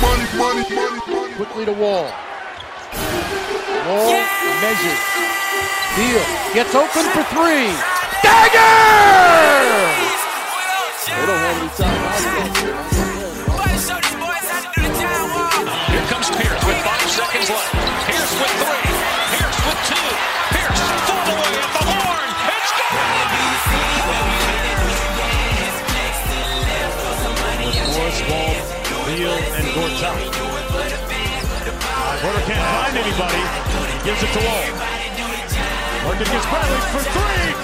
Money, money, money, Quickly to Wall. Wall yeah! measures. Beal gets open for three. Dagger! They don't have any time. Here comes Pierce with five seconds left. Pierce with three. Pierce with two. Pierce full away at the horn. It's With Morris, Ball, Beal, and Gortat. Porter can't find anybody. Gives it to Wall. Gets Bradley for three.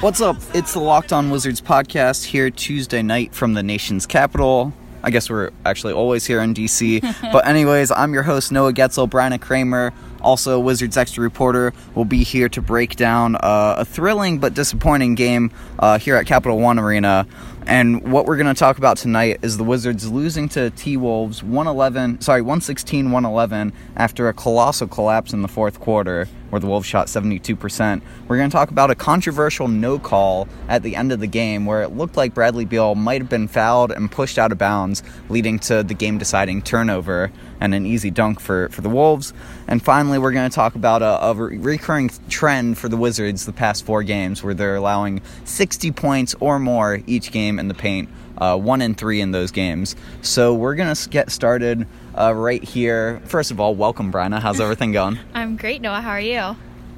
What's up? It's the Locked On Wizards podcast here Tuesday night from the nation's capital. I guess we're actually always here in DC. but, anyways, I'm your host, Noah Goetzel. Bryna Kramer, also Wizards Extra reporter, will be here to break down uh, a thrilling but disappointing game uh, here at Capital One Arena. And what we're going to talk about tonight is the Wizards losing to T Wolves 111, sorry, 116 111 after a colossal collapse in the fourth quarter where the Wolves shot 72%. We're going to talk about a controversial no call at the end of the game where it looked like Bradley Beal might have been fouled and pushed out of bounds, leading to the game deciding turnover and an easy dunk for, for the Wolves. And finally, we're going to talk about a, a recurring trend for the Wizards the past four games where they're allowing 60 points or more each game in the paint. Uh, one and three in those games. So we're gonna get started uh, right here. First of all, welcome, Bryna. How's everything going? I'm great, Noah. How are you?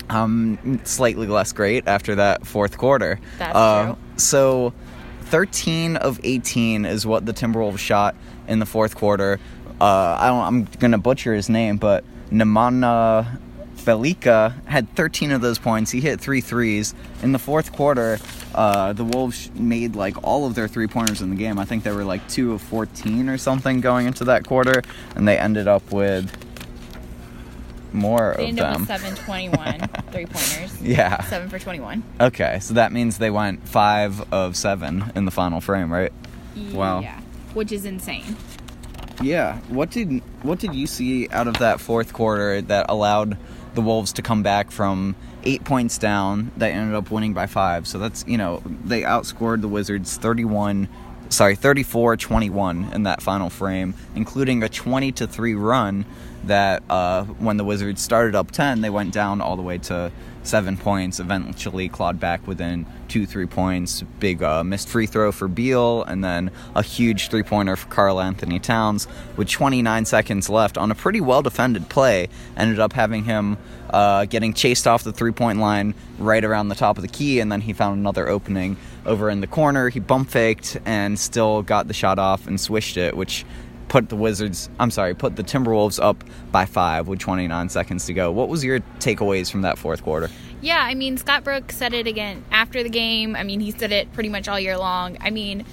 Um, slightly less great after that fourth quarter. That's uh, true. So, 13 of 18 is what the Timberwolves shot in the fourth quarter. Uh, I don't, I'm gonna butcher his name, but Nemanja Bjelica had 13 of those points. He hit three threes. In the fourth quarter, uh, the Wolves made like all of their three pointers in the game. I think they were like two of 14 or something going into that quarter, and they ended up with more they of them. They ended up with 721 three pointers. Yeah. Seven for 21. Okay, so that means they went five of seven in the final frame, right? Yeah. Wow. Which is insane. Yeah. What did what did you see out of that fourth quarter that allowed the Wolves to come back from eight points down. They ended up winning by five. So that's, you know, they outscored the Wizards 31, sorry, 34 21 in that final frame, including a 20 to 3 run that uh, when the Wizards started up 10, they went down all the way to seven points, eventually clawed back within two, three points. Big uh, missed free throw for Beal, and then a huge three pointer for Karl-Anthony Towns with 29 seconds left on a pretty well defended play. Ended up having him uh, getting chased off the three point line right around the top of the key, and then he found another opening over in the corner. He bump faked and still got the shot off and swished it, which put the Wizards, I'm sorry, put the Timberwolves up by five with 29 seconds to go. What was your takeaways from that fourth quarter? Yeah, I mean, Scott Brooks said it again after the game. I mean, he said it pretty much all year long. I mean,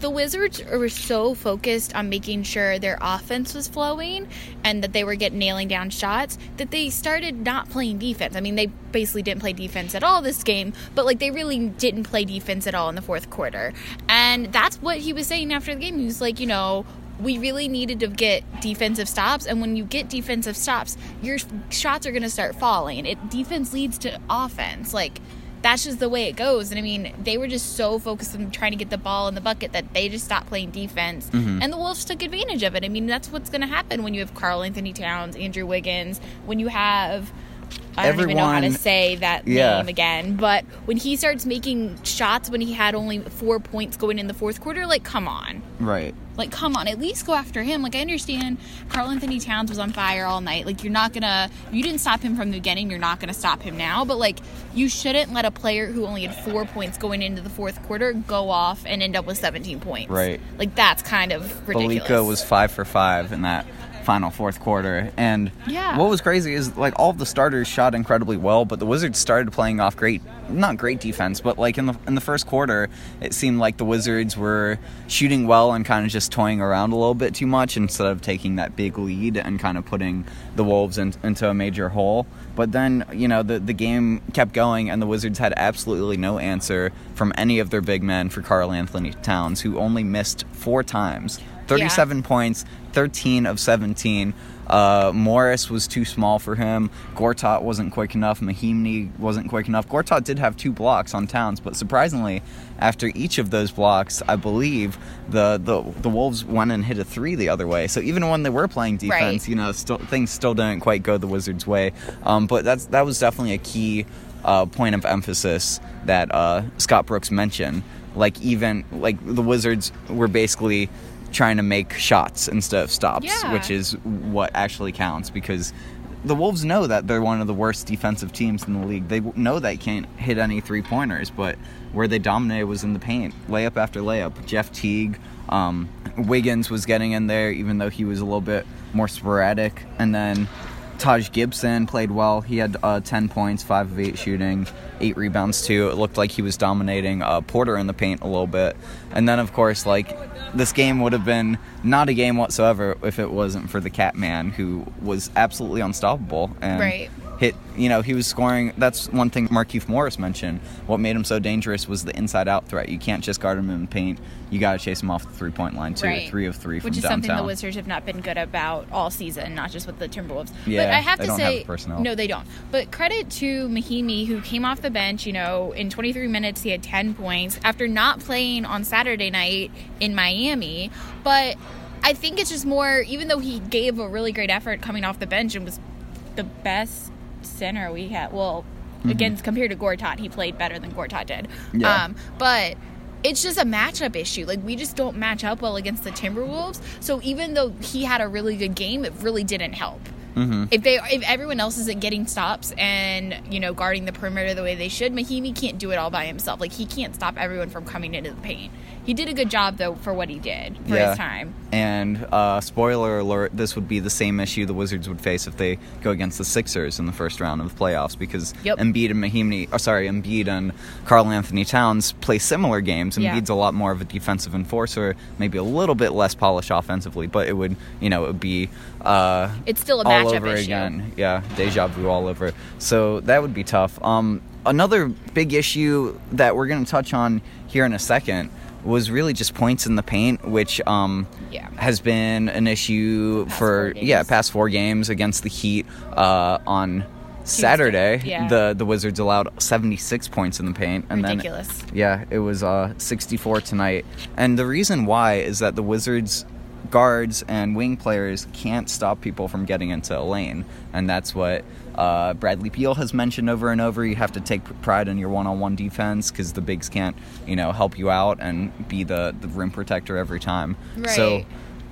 the Wizards were so focused on making sure their offense was flowing and that they were getting nailing down shots that they started not playing defense. I mean, they basically didn't play defense at all this game, but like they really didn't play defense at all in the fourth quarter. And that's what he was saying after the game. He was like, you know, we really needed to get defensive stops and when you get defensive stops your shots are going to start falling. It defense leads to offense like that's just the way it goes. And i mean they were just so focused on trying to get the ball in the bucket that they just stopped playing defense. Mm-hmm. and the wolves took advantage of it. I mean that's what's going to happen when you have karl-anthony towns andrew wiggins when you have I don't Everyone, even know how to say that yeah. name again. But when he starts making shots when he had only four points going in the fourth quarter, like, come on. Right. Like, come on, at least go after him. Like, I understand Karl-Anthony Towns was on fire all night. Like, you're not gonna, you didn't stop him from the beginning. You're not gonna stop him now. But, like, you shouldn't let a player who only had four points going into the fourth quarter go off and end up with 17 points. Right. Like, that's kind of ridiculous. Bjelica was five for five in that final fourth quarter. And Yeah. what was crazy is like all the starters shot incredibly well, but the Wizards started playing off great, not great defense, but like in the in the first quarter, it seemed like the Wizards were shooting well and kind of just toying around a little bit too much instead of taking that big lead and kind of putting the Wolves in, into a major hole. But then, you know, the, the game kept going, and the Wizards had absolutely no answer from any of their big men for Karl-Anthony Towns, who only missed four times 37 points, 13 of 17. Uh, Morris was too small for him. Gortat wasn't quick enough. Mahinmi wasn't quick enough. Gortat did have two blocks on Towns, but surprisingly, after each of those blocks, I believe the, the the Wolves went and hit a three the other way. So even when they were playing defense, Right. you know, still things still didn't quite go the Wizards' way. Um, but that's that was definitely a key uh, point of emphasis that uh, Scott Brooks mentioned. Like even like the Wizards were basically trying to make shots instead of stops, Yeah. which is what actually counts because the Wolves know that they're one of the worst defensive teams in the league. They know they can't hit any three pointers, but where they dominated was in the paint, layup after layup. Jeff Teague, um, Wiggins was getting in there, even though he was a little bit more sporadic, and then. Taj Gibson played well. He had uh, 10 points, 5 of 8 shooting, 8 rebounds too. It looked like he was dominating uh, Porter in the paint a little bit. And then, of course, like, this game would have been not a game whatsoever if it wasn't for the Catman, who was absolutely unstoppable. And Right. Hit you know he was scoring that's one thing Markieff Morris mentioned what made him so dangerous was the inside out threat you can't just guard him in the paint you got to chase him off the three point line too Right. three of three from Which is downtown something the Wizards have not been good about all season, not just with the Timberwolves. but Yeah, I have they to don't have say, the no, they don't. But credit to Mahinmi, who came off the bench. You know, in 23 minutes, he had 10 points after not playing on Saturday night in Miami. But I think it's just more, even though he gave a really great effort coming off the bench and was the best center we had. Well, against compared to Gortat, he played better than Gortat did. Yeah. Um, but it's just a matchup issue. Like we just don't match up well against the Timberwolves. So even though he had a really good game, it really didn't help. Mm-hmm. If they if everyone else isn't getting stops and you know guarding the perimeter the way they should, Mahinmi can't do it all by himself. Like he can't stop everyone from coming into the paint. He did a good job though for what he did for Yeah. his time. And uh, spoiler alert, this would be the same issue the Wizards would face if they go against the Sixers in the first round of the playoffs because Yep. Embiid and Mahinmi, oh, sorry, Embiid and Karl-Anthony Towns play similar games. Yeah. Embiid's a lot more of a defensive enforcer, maybe a little bit less polished offensively, but it would, you know, it would be uh, It's still a all matchup over issue. again. Yeah, deja vu all over. So that would be tough. Um, another big issue that we're going to touch on here in a second was really just points in the paint, which um, Yeah. has been an issue Past for yeah past four games against the Heat uh, on. Saturday, yeah. the the Wizards allowed 76 points in the paint, and Ridiculous. then yeah, it was uh, 64 tonight. And the reason why is that the Wizards guards and wing players can't stop people from getting into a lane, and that's what uh, Bradley Beal has mentioned over and over. You have to take pride in your one-on-one defense because the bigs can't, you know, help you out and be the the rim protector every time. So. Right.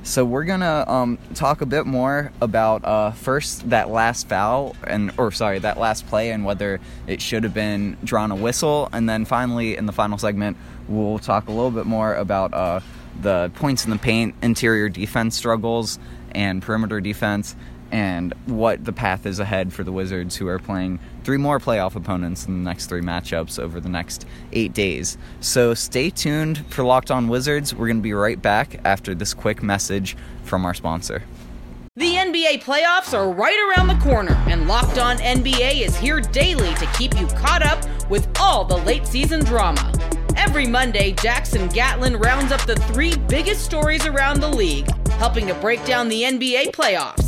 So we're gonna um, talk a bit more about uh, first that last foul and or sorry that last play and whether it should have been drawn a whistle, and then finally in the final segment we'll talk a little bit more about uh, the points in the paint, interior defense struggles, and perimeter defense, and what the path is ahead for the Wizards, who are playing three more playoff opponents in the next three matchups over the next eight days. So stay tuned for Locked On Wizards. We're going to be right back after this quick message from our sponsor. The NBA playoffs are right around the corner, and Locked On NBA is here daily to keep you caught up with all the late season drama. Every Monday, Jackson Gatlin rounds up the three biggest stories around the league, helping to break down the NBA playoffs.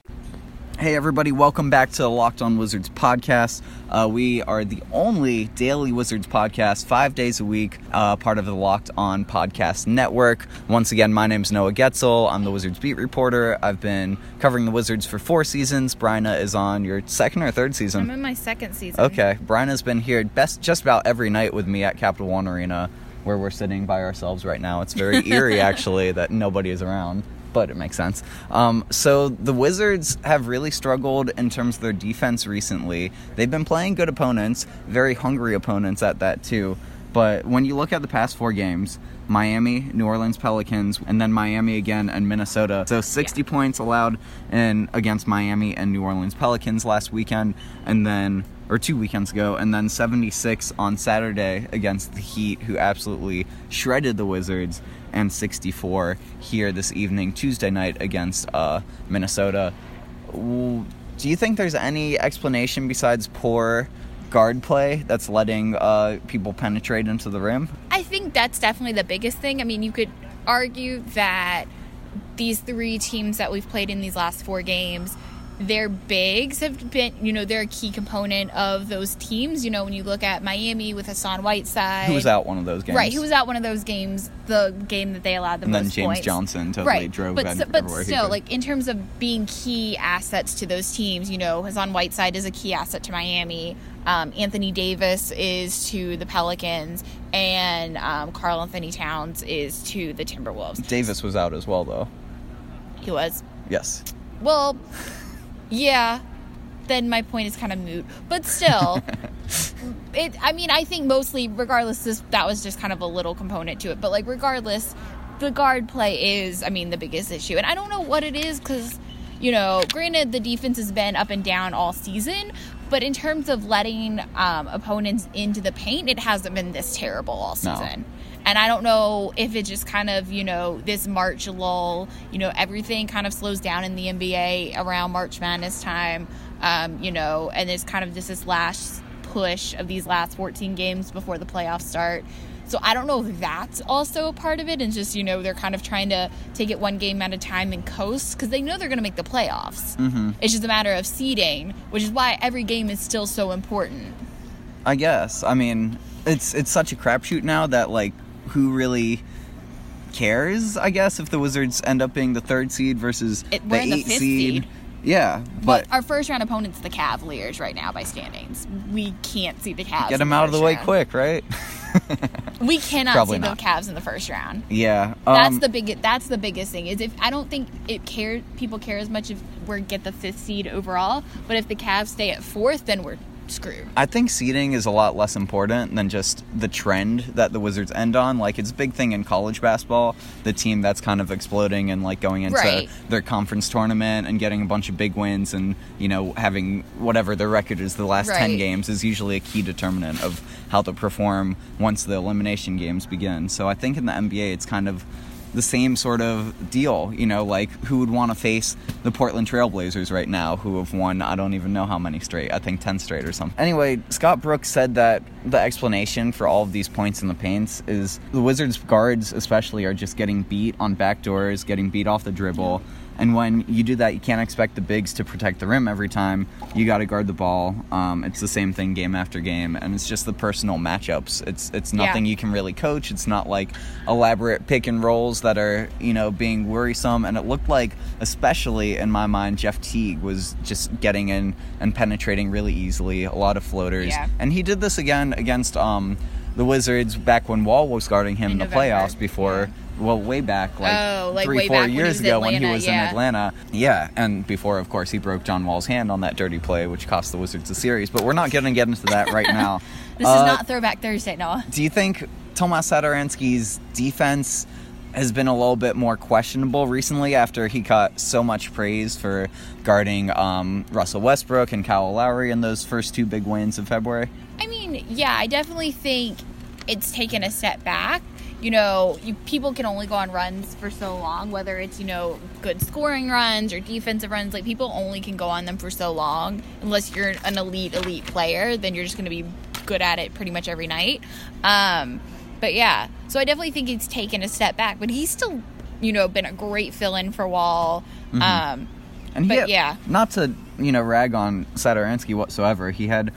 Hey, everybody, welcome back to the Locked On Wizards podcast. Uh, we are the only daily Wizards podcast, five days a week, uh, part of the Locked On Podcast Network. Once again, my name is Noah Goetzel. I'm the Wizards beat reporter. I've been covering the Wizards for four seasons. Bryna is on your second or third season. I'm in my second season. Okay, Bryna's been here best just about every night with me at Capital One Arena, where we're sitting by ourselves right now. It's very eerie, actually, that nobody is around. But it makes sense. Um, so the Wizards have really struggled in terms of their defense recently. They've been playing good opponents, very hungry opponents at that too. But when you look at the past four games, Miami, New Orleans Pelicans, and then Miami again and Minnesota. So 60 points allowed in against Miami and New Orleans Pelicans last weekend, and then or two weekends ago, and then 76 on Saturday against the Heat, who absolutely shredded the Wizards, and 64 here this evening, Tuesday night against uh, Minnesota. Do you think there's any explanation besides poor guard play that's letting uh, people penetrate into the rim? I think that's definitely the biggest thing. I mean, you could argue that these three teams that we've played in these last four games, their bigs have been, you know, they're a key component of those teams. You know, when you look at Miami with Hassan Whiteside, Who was out one of those games? Right, who was out one of those games, the game that they allowed the And then James points. Johnson totally right. drove but, so- but still, like in terms of being key assets to those teams, you know, Hassan Whiteside is a key asset to Miami. Um, Anthony Davis is to the Pelicans, and um, Karl-Anthony Towns is to the Timberwolves. Davis was out as well, though. He was Yes. well, yeah. Then my point is kind of moot, but still, it. I mean, I think mostly, regardless, this that was just kind of a little component to it. But like, regardless, the guard play is, I mean, the biggest issue, and I don't know what it is because, you know, granted, the defense has been up and down all season, but in terms of letting um, opponents into the paint, it hasn't been this terrible all No. And I don't know if it just kind of, you know, this March lull, you know, everything kind of slows down in the NBA around March Madness time, um, you know, and it's kind of just this last push of these last 14 games before the playoffs start. So I don't know if that's also a part of it, and just, you know, they're kind of trying to take it one game at a time and coast because they know they're going to make the playoffs. Mm-hmm. It's just a matter of seeding, which is why every game is still so important. I guess. I mean, it's it's such a crapshoot now that like who really cares? I guess if the Wizards end up being the third seed versus It- the we're the seed. seed. Yeah, But but our first round opponent's the Cavaliers right now by standings. We can't see the Cavs. get them out of the way round. quick, right? We cannot Probably see not. the Cavs in the first round. yeah. That's um, the big. That's the biggest thing. Is if I don't think it care people care as much if we get the fifth seed overall, but if the Cavs stay at fourth, then we're screwed. I think seeding is a lot less important than just the trend that the Wizards end on. Like it's a big thing in college basketball. The team that's kind of exploding and like going into Right. their conference tournament and getting a bunch of big wins and you know having whatever their record is the last ten games is usually a key determinant of how to perform once the elimination games begin. So I think in the NBA it's kind of the same sort of deal, you know, like who would want to face the Portland Trailblazers right now, who have won I don't even know how many straight, I think 10 straight or something. Anyway, Scott Brooks said that the explanation for all of these points in the paints is the Wizards guards, especially, are just getting beat on backdoors, getting beat off the dribble. And when you do that, you can't expect the bigs to protect the rim every time. You got to guard the ball. Um, it's the same thing game after game, and it's just the personal matchups. It's it's Yeah. nothing you can really coach. It's not like elaborate pick and rolls that are you know being worrisome. And it looked like, especially in my mind, Jeff Teague was just getting in and penetrating really easily. A lot of floaters, Yeah. and he did this again against um, the Wizards back when Wall was guarding him in, In the playoffs before. Well, way back, like Oh, like three, four when years was ago when he was in. Atlanta. Yeah, and before, of course, he broke John Wall's hand on that dirty play, which cost the Wizards the series. But we're not going to get into that right now. This Uh, is not Throwback Thursday, Noah. do you think Tomas Satoransky's defense has been a little bit more questionable recently after he got so much praise for guarding um, Russell Westbrook and Kyle Lowry in those first two big wins of February? I mean, yeah, I definitely think it's taken a step back. You know, you, people can only go on runs for so long, whether it's, you know, good scoring runs or defensive runs. Like, people only can go on them for so long. Unless you're an elite, elite player, then you're just going to be good at it pretty much every night. Um, but yeah, so I definitely think he's taken a step back, but he's still, you know, been a great fill in for Wall. Um, And he But had- yeah. not to you know rag on Satoransky whatsoever, he had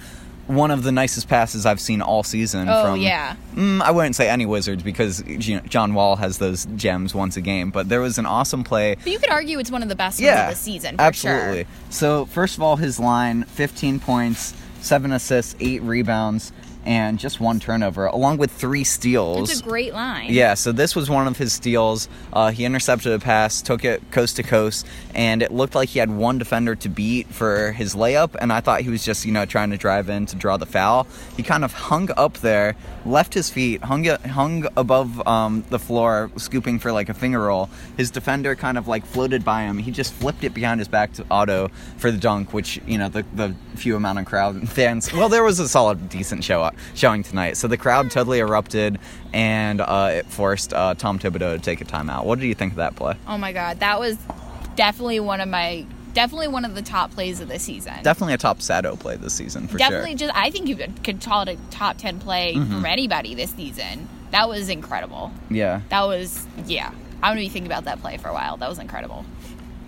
one of the nicest passes I've seen all season. Oh, from, yeah. Mm, I wouldn't say any Wizards because you know, John Wall has those gems once a game, but there was an awesome play. but you could argue it's one of the best ones Yeah, of the season, for absolutely. sure. So first of all, his line: 15 points, seven assists, eight rebounds. And just one turnover, along with three steals. It's a great line. Yeah, so this was one of his steals. Uh, he intercepted a pass, took it coast to coast, and it looked like he had one defender to beat for his layup. And I thought he was just, you know, trying to drive in to draw the foul. He kind of hung up there, left his feet, hung hung above um, the floor, scooping for like a finger roll. His defender kind of like floated by him. He just flipped it behind his back to Otto for the dunk, which you know the the few amount of crowd fans. Well, there was a solid, decent show showing tonight. So the crowd totally erupted, and uh, it forced uh, Tom Thibodeau to take a timeout. What did you think of that play? Oh my god, that was definitely one of my definitely one of the top plays of the season. Definitely a top Sato play this season for definitely sure. just I think you could, call it a top ten play Mhm. from anybody this season. That was incredible. Yeah, That was yeah. I'm gonna be thinking about that play for a while. That was incredible.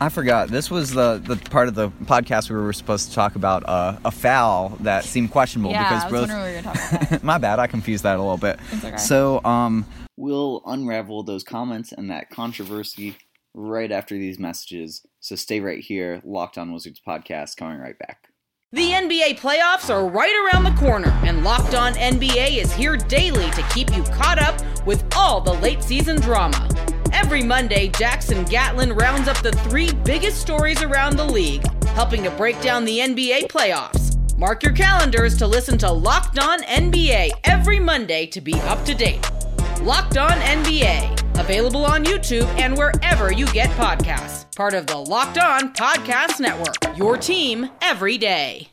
I forgot. This was the the part of the podcast where we were supposed to talk about uh, a foul that seemed questionable yeah, because I was both. wondering what you were talking about. My bad. I confused that a little bit. Okay. So, um, we'll unravel those comments and that controversy right after these messages. So stay right here. Locked On Wizards podcast coming right back. The NBA playoffs are right around the corner, and Locked On NBA is here daily to keep you caught up with all the late season drama. Every Monday, Jackson Gatlin rounds up the three biggest stories around the league, helping to break down the NBA playoffs. Mark your calendars to listen to Locked On NBA every Monday to be up to date. Locked On NBA, available on YouTube and wherever you get podcasts. Part of the Locked On Podcast Network, your team every day.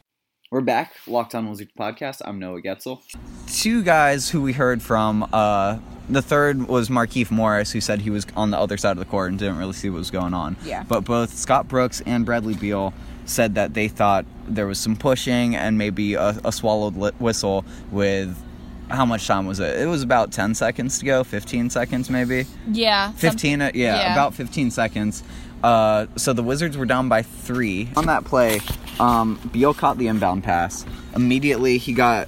We're back, Locked On Wizards podcast. I'm Noah Goetzel. Two guys who we heard from. Uh, the third was Markieff Morris, who said he was on the other side of the court and didn't really see what was going on. Yeah. But both Scott Brooks and Bradley Beal said that they thought there was some pushing and maybe a, a swallowed li- whistle with. How much time was it? It was about 10 seconds to go, 15 seconds maybe. Yeah. some- 15 uh, yeah, yeah. about 15 seconds uh, so the wizards were down by three on that play um, beal caught the inbound pass immediately he got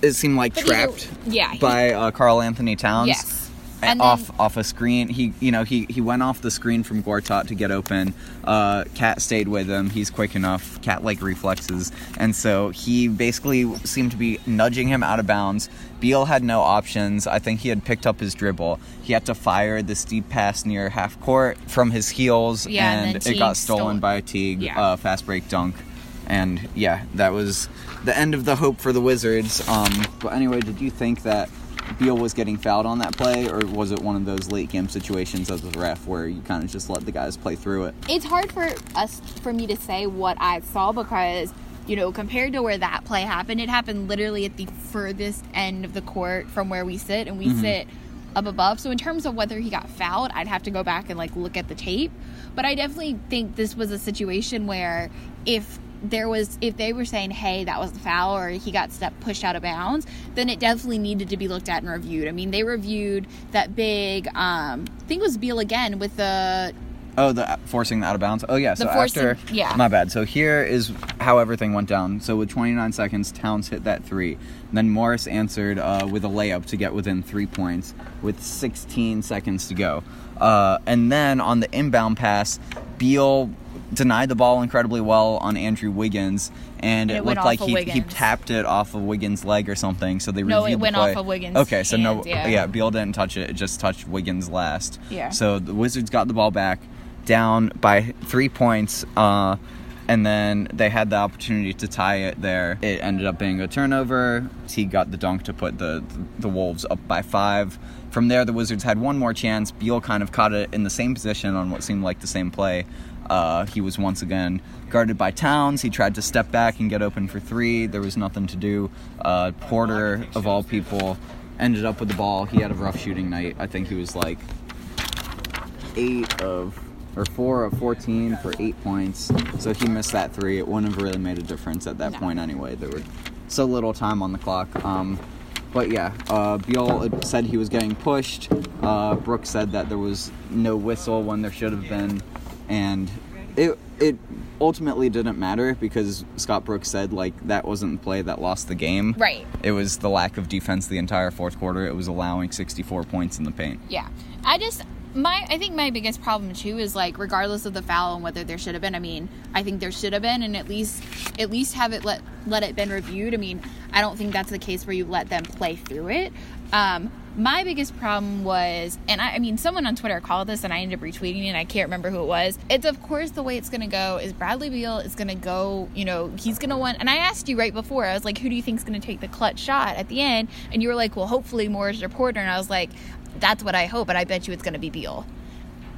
it seemed like But trapped yeah, he- by uh, karl-anthony towns Yes. And off then- off a screen. He you know he he went off the screen from gortat to get open. Uh cat stayed with him. He's quick enough. Cat like reflexes. And so he basically seemed to be nudging him out of bounds. Beal had no options. I think he had picked up his dribble. He had to fire this deep pass near half court from his heels Yeah, and and, it got stolen stole- by a teague Yeah. uh, fast break dunk. And yeah that was the end of the hope for the wizards. Um but anyway did you think that Beal was getting fouled on that play, or was it one of those late game situations as a ref where you kind of just let the guys play through it? it's hard for us for me to say what I saw because you know compared to where that play happened, it happened literally at the furthest end of the court from where we sit, and we Mhm. sit up above. So in terms of whether he got fouled, I'd have to go back and like look at the tape. But I definitely think this was a situation where if there was if they were saying hey that was the foul or he got step pushed out of bounds then it definitely needed to be looked at and reviewed i mean they reviewed that big um i think it was beal again with the Oh, the forcing the out of bounds. Oh yeah. So forcing- after, yeah. my bad. So here is how everything went down. So with 29 seconds, Towns hit that three. Then Morris answered uh, with a layup to get within three points with 16 seconds to go. Uh, and then on the inbound pass, Beal denied the ball incredibly well on Andrew Wiggins, and It it, looked like he, he tapped it off of Wiggins' leg or something. So they No, it reviewed went play. off of Wiggins' Okay, so no, hands, yeah. Beal didn't touch it; it just touched Wiggins last. Yeah. So the Wizards got the ball back, down by three points, uh, and then they had the opportunity to tie it there. It ended up being a turnover. He got the dunk to put the the Wolves up by five. From there, the Wizards had one more chance. Beal kind of caught it in the same position on what seemed like the same play. Uh, he was once again guarded by Towns. He tried to step back and get open for three. There was nothing to do. Uh, Porter, of all people, ended up with the ball. He had a rough shooting night. I think he was like eight of or four of 14 for eight points. So if he missed that three. It wouldn't have really made a difference at that point anyway. There were so little time on the clock. Um, but yeah, uh, Beal said he was getting pushed. Uh, Brooks said that there was no whistle when there should have been, and it it ultimately didn't matter because Scott Brooks said like that wasn't the play that lost the game. Right. It was the lack of defense the entire fourth quarter. It was allowing 64 points in the paint. Yeah. I just my I think my biggest problem too is like regardless of the foul and whether there should have been. I mean, I think there should have been, and at least at least have it let let it been reviewed. I mean, I don't think that's the case where you let them play through it. Um, my biggest problem was, and I, I mean, someone on Twitter called this, and I ended up retweeting it. and I can't remember who it was. It's of course the way it's going to go is Bradley Beal is going to go. You know, he's going to want. And I asked you right before. I was like, who do you think's going to take the clutch shot at the end? And you were like, well, hopefully Morris or Porter. And I was like, that's what I hope, but I bet you it's going to be Beal.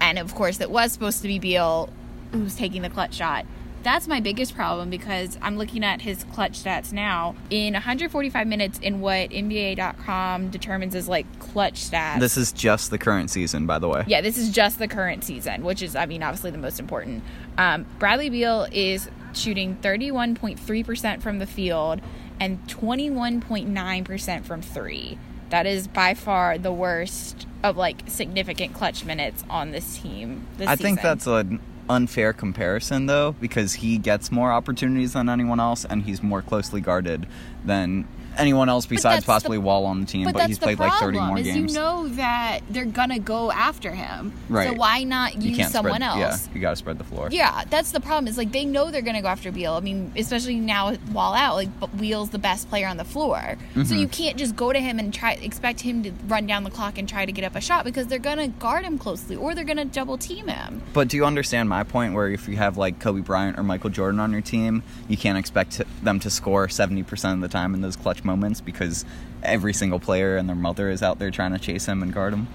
And of course, it was supposed to be Beal who's taking the clutch shot. That's my biggest problem because I'm looking at his clutch stats now. In 145 minutes, in what NBA.com determines as like clutch stats. This is just the current season, by the way. Yeah, this is just the current season, which is, I mean, obviously the most important. Um, Bradley Beal is shooting 31.3% from the field and 21.9% from three. That is by far the worst of like significant clutch minutes on this team. This I think season. that's an unfair comparison, though, because he gets more opportunities than anyone else, and he's more closely guarded than anyone else besides that's the- possibly Wall on the team. But, But, he's played like 30 more is games. you know that they're gonna go after him. Right. So why not use someone spread, else? Yeah, you got to spread the floor. Yeah, that's the problem. Is like they know they're gonna go after Beal. I mean, especially now with Wall out, like Beal's the best player on the floor, Mm-hmm. so you can't just go to him and try expect him to run down the clock and try to get up a shot because they're gonna guard him closely or they're gonna double team him. But do you understand my point where if you have like Kobe Bryant or Michael Jordan on your team, you can't expect them to score 70% of the time in those clutch moments because every single player and their mother is out there trying to chase him and guard him?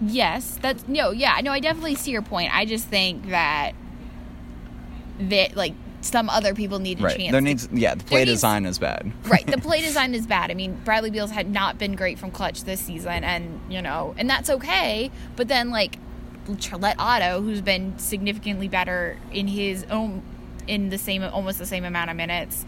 Yes, that's no, yeah, no, I definitely see your point. I just think that that like some other people need a Right. chance. There to- needs yeah, the play needs- design is bad. right the play design is bad i mean bradley beals had not been great from clutch this season and you know and that's okay but then like let otto who's been significantly better in his own in the same almost the same amount of minutes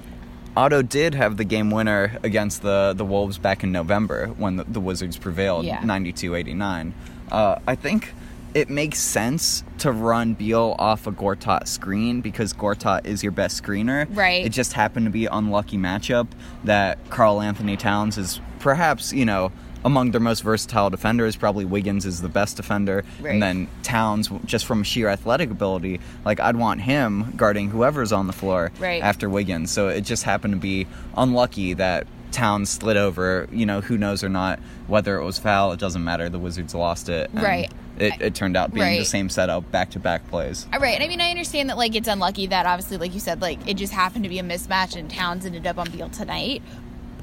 Otto did have the game winner against the, the Wolves back in November when the, the Wizards prevailed, Yeah. 92 89. Uh, I think it makes sense to run Beal off a Gortat screen because Gortat is your best screener. Right. It just happened to be an unlucky matchup that Karl-Anthony Towns is perhaps, you know, among their most versatile defenders. Probably Wiggins is the best defender. Right. And then Towns, just from sheer athletic ability, like I'd want him guarding whoever's on the floor Right. after Wiggins. So it just happened to be unlucky that Towns slid over. You know, who knows or not whether it was foul. It doesn't matter. The Wizards lost it. and Right. It, it turned out being the same setup, back to back plays. all right and i mean i understand that like it's unlucky that obviously like you said like it just happened to be a mismatch and towns ended up on beal tonight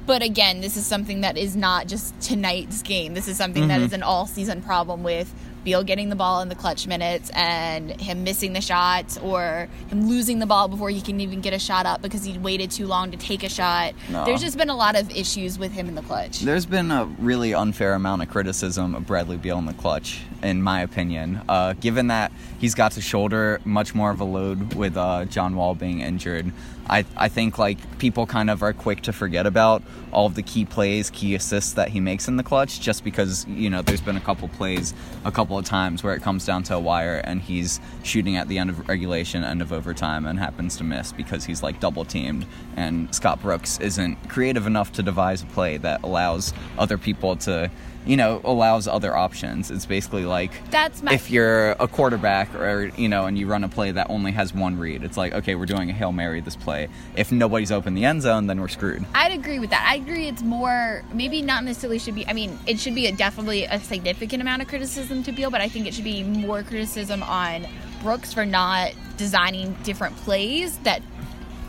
but again this is something that is not just tonight's game this is something that is an all season problem with Beal getting the ball in the clutch minutes and him missing the shots or him losing the ball before he can even get a shot up because he waited too long to take a shot. No. There's just been a lot of issues with him in the clutch. There's been a really unfair amount of criticism of Bradley Beal in the clutch, in my opinion. Uh, given that he's got to shoulder much more of a load with uh, John Wall being injured, I, I think like people kind of are quick to forget about all of the key plays, key assists that he makes in the clutch, just because you know there's been a couple plays, a couple of times where it comes down to a wire and he's shooting at the end of regulation, end of overtime, and happens to miss because he's like double teamed, and Scott Brooks isn't creative enough to devise a play that allows other people to. You know, allows other options. It's basically like That's my if you're a quarterback or you know and you run a play that only has one read it's like okay we're doing a hail mary this play if nobody's open the end zone then we're screwed I'd agree with that. I agree it's more maybe not necessarily should be I mean, it should be a definitely a significant amount of criticism to Beal, but I think it should be more criticism on Brooks for not designing different plays that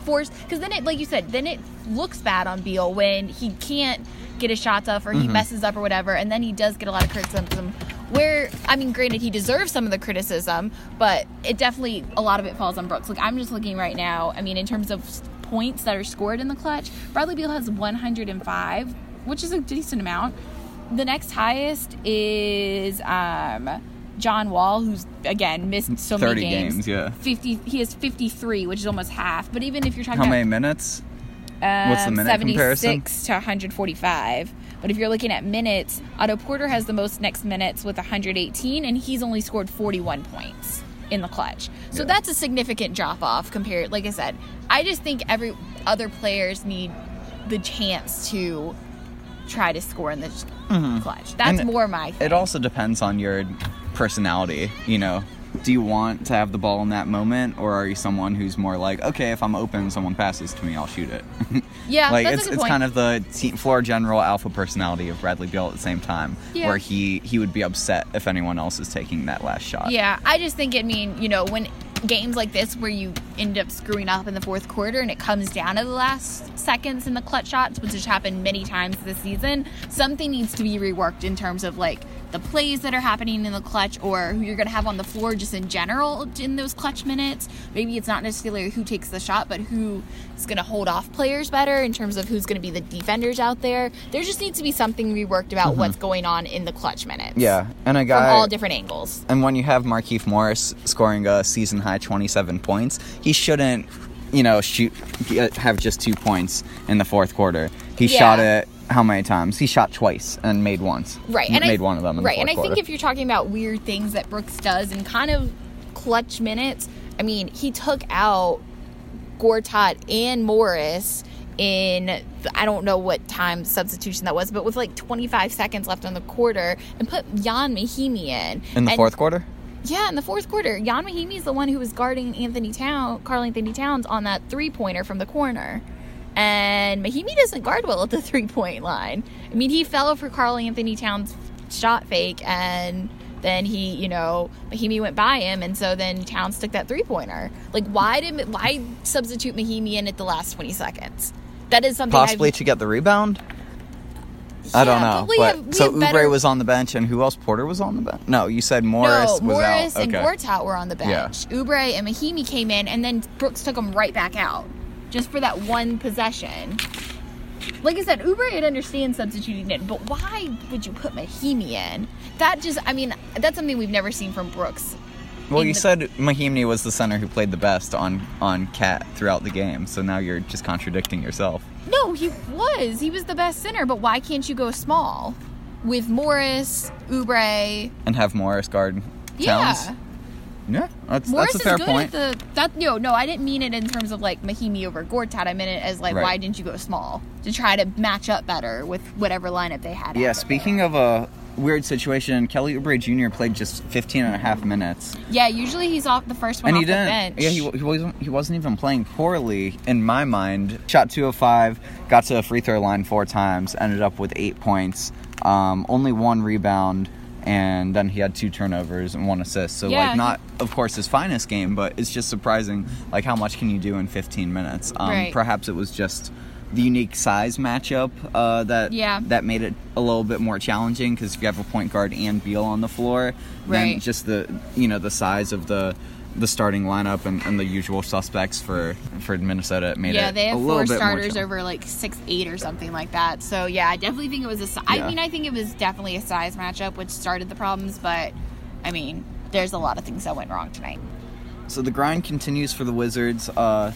force because then it like you said, then it looks bad on Beal when he can't get his shots off or he messes up or whatever, and then he does get a lot of criticism where I mean, granted, he deserves some of the criticism, but it definitely a lot of it falls on Brooks. Like I'm just looking right now. I mean, in terms of points that are scored in the clutch, Bradley Beal has 105, which is a decent amount. The next highest is um, John Wall, who's again missed so 30 many games. games, yeah. 50. He has 53, which is almost half. But even if you're talking how about many minutes um, What's the minute 76 comparison? to 145. But if you're looking at minutes, Otto Porter has the most next minutes with 118, and he's only scored 41 points in the clutch. So Yeah. that's a significant drop off compared. Like I said, I just think every other players need the chance to try to score in the clutch. That's Mm-hmm. And more my. Thing. it also depends on your personality. You know, do you want to have the ball in that moment, or are you someone who's more like, okay, if I'm open, someone passes to me, I'll shoot it. Yeah, like it's it's point. kind of the team floor general alpha personality of Bradley Beal at the same time, Yeah. where he he would be upset if anyone else is taking that last shot. Yeah, I just think it mean you know when games like this where you end up screwing up in the fourth quarter and it comes down to the last seconds in the clutch shots, which has happened many times this season, something needs to be reworked in terms of like the plays that are happening in the clutch or who you're going to have on the floor just in general in those clutch minutes. Maybe it's not necessarily who takes the shot, but who is going to hold off players better in terms of who's going to be the defenders out there. There just needs to be something reworked about what's mm-hmm. going on in the clutch minutes. Yeah, and a From all different angles. And when you have Markieff Morris scoring a season high 27 points, he shouldn't, you know, shoot have just two points in the fourth quarter. He Yeah. shot it how many times? He shot twice and made once. Right, and made I, one of them. Right, the and I fourth think if you're talking about weird things that Brooks does in kind of clutch minutes, I mean, he took out Gortat and Morris in I don't know what time substitution that was, but with like 25 seconds left on the quarter, and put Ian Mahinmi in in the And- fourth quarter, Yeah, in the fourth quarter, Ian Mahinmi is the one who was guarding Anthony Town, Karl-Anthony Towns on that three pointer from the corner. And Mahinmi doesn't guard well at the three point line. I mean, he fell for Karl-Anthony Towns' shot fake, and then he, you know, Mahinmi went by him, and so then Towns took that three pointer. Like, why did why substitute Mahinmi in at the last twenty seconds? That is something possibly I've, to get the rebound. I don't know. but have- so Oubre better- was on the bench, and who else? Porter was on the bench. No, you said Morris no, was Morris out. and Okay. Gortat were on the Yeah. bench. Oubre and Mahinmi came in, and then Brooks took them right back out, just for that one possession. Like I said, Oubre, I'd understand substituting in, but why would you put Mahinmi in? That just, I mean, that's something we've never seen from Brooks. Well, you the- said Mahinmi was the center who played the best on on Cat throughout the game, so now you're just contradicting yourself. No, he was. He was the best center, but why can't you go small with Morris, Oubre? And have Morris guard Towns. Yeah, that's Morris that's a fair is good point. at the that no no I didn't mean it in terms of like Mahinmi over Gortat I meant it as like Right. why didn't you go small to try to match up better with whatever lineup they had Yeah, out. speaking of a weird situation, Kelly Oubre Jr. played just 15 and a half minutes. yeah usually he's off the first one and off he the didn't. bench Yeah, he, he wasn't. He wasn't even playing poorly in my mind. Shot two of five, got to the free throw line four times, ended up with eight points, um, only one rebound, and then he had two turnovers and one assist. So Yeah, like not, of course, his finest game, but it's just surprising. Like how much can you do in 15 minutes? Um, Right. Perhaps it was just the unique size matchup uh, that Yeah. that made it a little bit more challenging because if you have a point guard and Beal on the floor, then just the you know the size of the the starting lineup and, and the usual suspects for for Minnesota it made yeah it they a have little four bit more starters over like six eight or something like that so yeah I definitely think it was a. I Yeah. mean I think it was definitely a size matchup which started the problems but I mean there's a lot of things that went wrong tonight So the grind continues for the Wizards. Uh,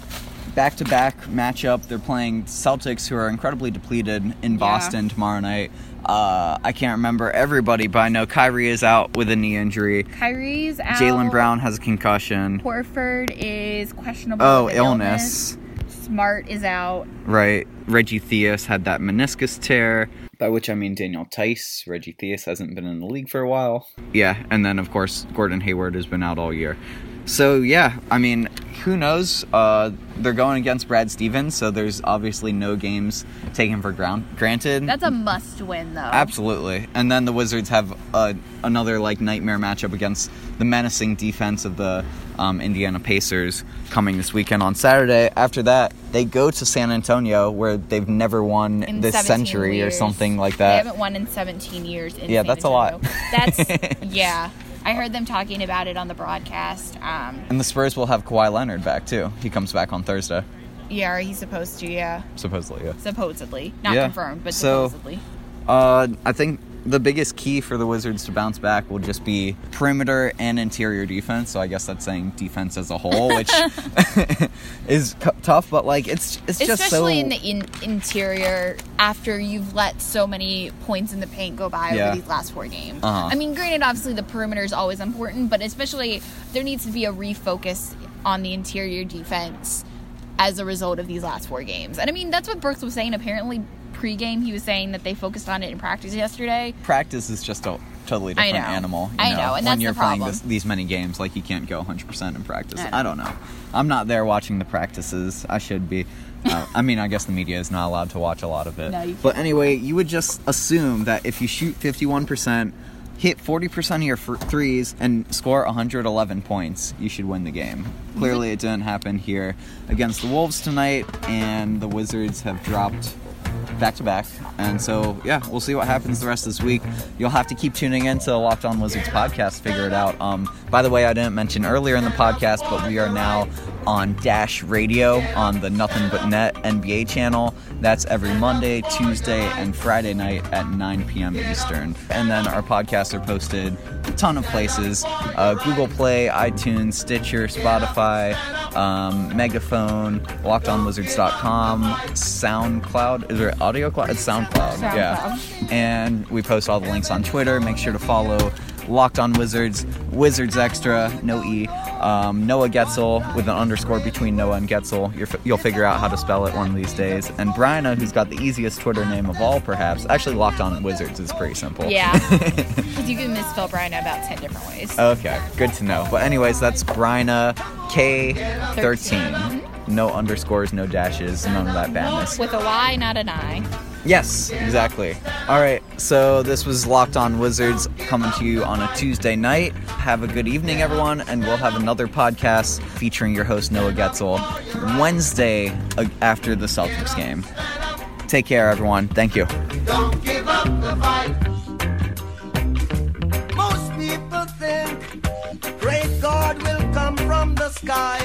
back to back matchup. They're playing Celtics, who are incredibly depleted in Boston tomorrow night. Uh, I can't remember everybody, but I know Kyrie is out with a knee injury. Kyrie's out Jaylen Brown has a concussion. Horford is questionable Oh, an illness. Smart is out Right. Reggie Theus had that meniscus tear, by which I mean Daniel Theis. Reggie Theus hasn't been in the league for a while. Yeah, and then of course Gordon Hayward has been out all year. So yeah, I mean, who knows? Uh, they're going against Brad Stevens, so there's obviously no games taken for ground granted. That's a must win, though. Absolutely. And then the Wizards have uh, another like nightmare matchup against the menacing defense of the um, Indiana Pacers coming this weekend on Saturday. After that, they go to San Antonio where they've never won In this 17 century or something like that. They haven't won in 17 years. In Yeah, San that's a lot. That's yeah. I heard them talking about it on the broadcast. Um, And the Spurs will have Kawhi Leonard back too. He comes back on Thursday, yeah, he's supposed to. Yeah, supposedly. Yeah. supposedly, not Yeah. confirmed, but So- supposedly. Uh, I think the biggest key for the Wizards to bounce back will just be perimeter and interior defense. So I guess that's saying defense as a whole, which is cu- tough. But like, it's it's just so Especially in the in- interior, after you've let so many points in the paint go by Yeah. over these last four games. Uh-huh. I mean, granted, obviously the perimeter is always important, but especially there needs to be a refocus on the interior defense as a result of these last four games. And I mean, that's what Brooks was saying. Apparently, pregame, he was saying that they focused on it in practice yesterday. practice is just a totally different know. animal. You I know, and when that's the you're playing this, these many games, like you can't go 100% in practice. I. I don't know. I'm not there watching the practices. I should be. Uh, I mean, I guess the media is not allowed to watch a lot of it. No, you but anyway, you would just assume that if you shoot 51%, hit 40% of your threes, and score 111 points, you should win the game. Clearly, it didn't happen here against the Wolves tonight, and the Wizards have dropped back to back. And so, yeah, we'll see what happens the rest of this week. You'll have to keep tuning in to the Locked On Wizards podcast figure it out. Um, by the way, I didn't mention earlier in the podcast, but we are now on Dash Radio on the Nothing But Net NBA channel. That's every Monday, Tuesday, and Friday night at 9 p.m. Eastern. And then our podcasts are posted a ton of places uh, Google Play, iTunes, Stitcher, Spotify, um, Megaphone, LockedOnWizards.com, SoundCloud. Is there audio cloud? It's SoundCloud. Yeah. And we post all the links on Twitter. Make sure to follow Locked On Wizards, Wizards Extra, no E, um, Noah Goetzel with an underscore between Noah and Goetzel. You're, you'll figure out how to spell it one of these days. And Bryna, who's got the easiest Twitter name of all, perhaps. Actually, Locked On Wizards is pretty simple. Yeah. Because you can misspell Brian about 10 different ways. Okay, good to know. But anyways, that's Bryna K13. No underscores, no dashes, none of that badness. With a Y, not an I. Yes, exactly. All right, so this was Locked On Wizards coming to you on a Tuesday night. Have a good evening, everyone, and we'll have another podcast featuring your host, Noah Goetzel, Wednesday uh, after the Celtics game. Take care, everyone. Thank you. Don't give up the fight. Most people think great God will come from the sky.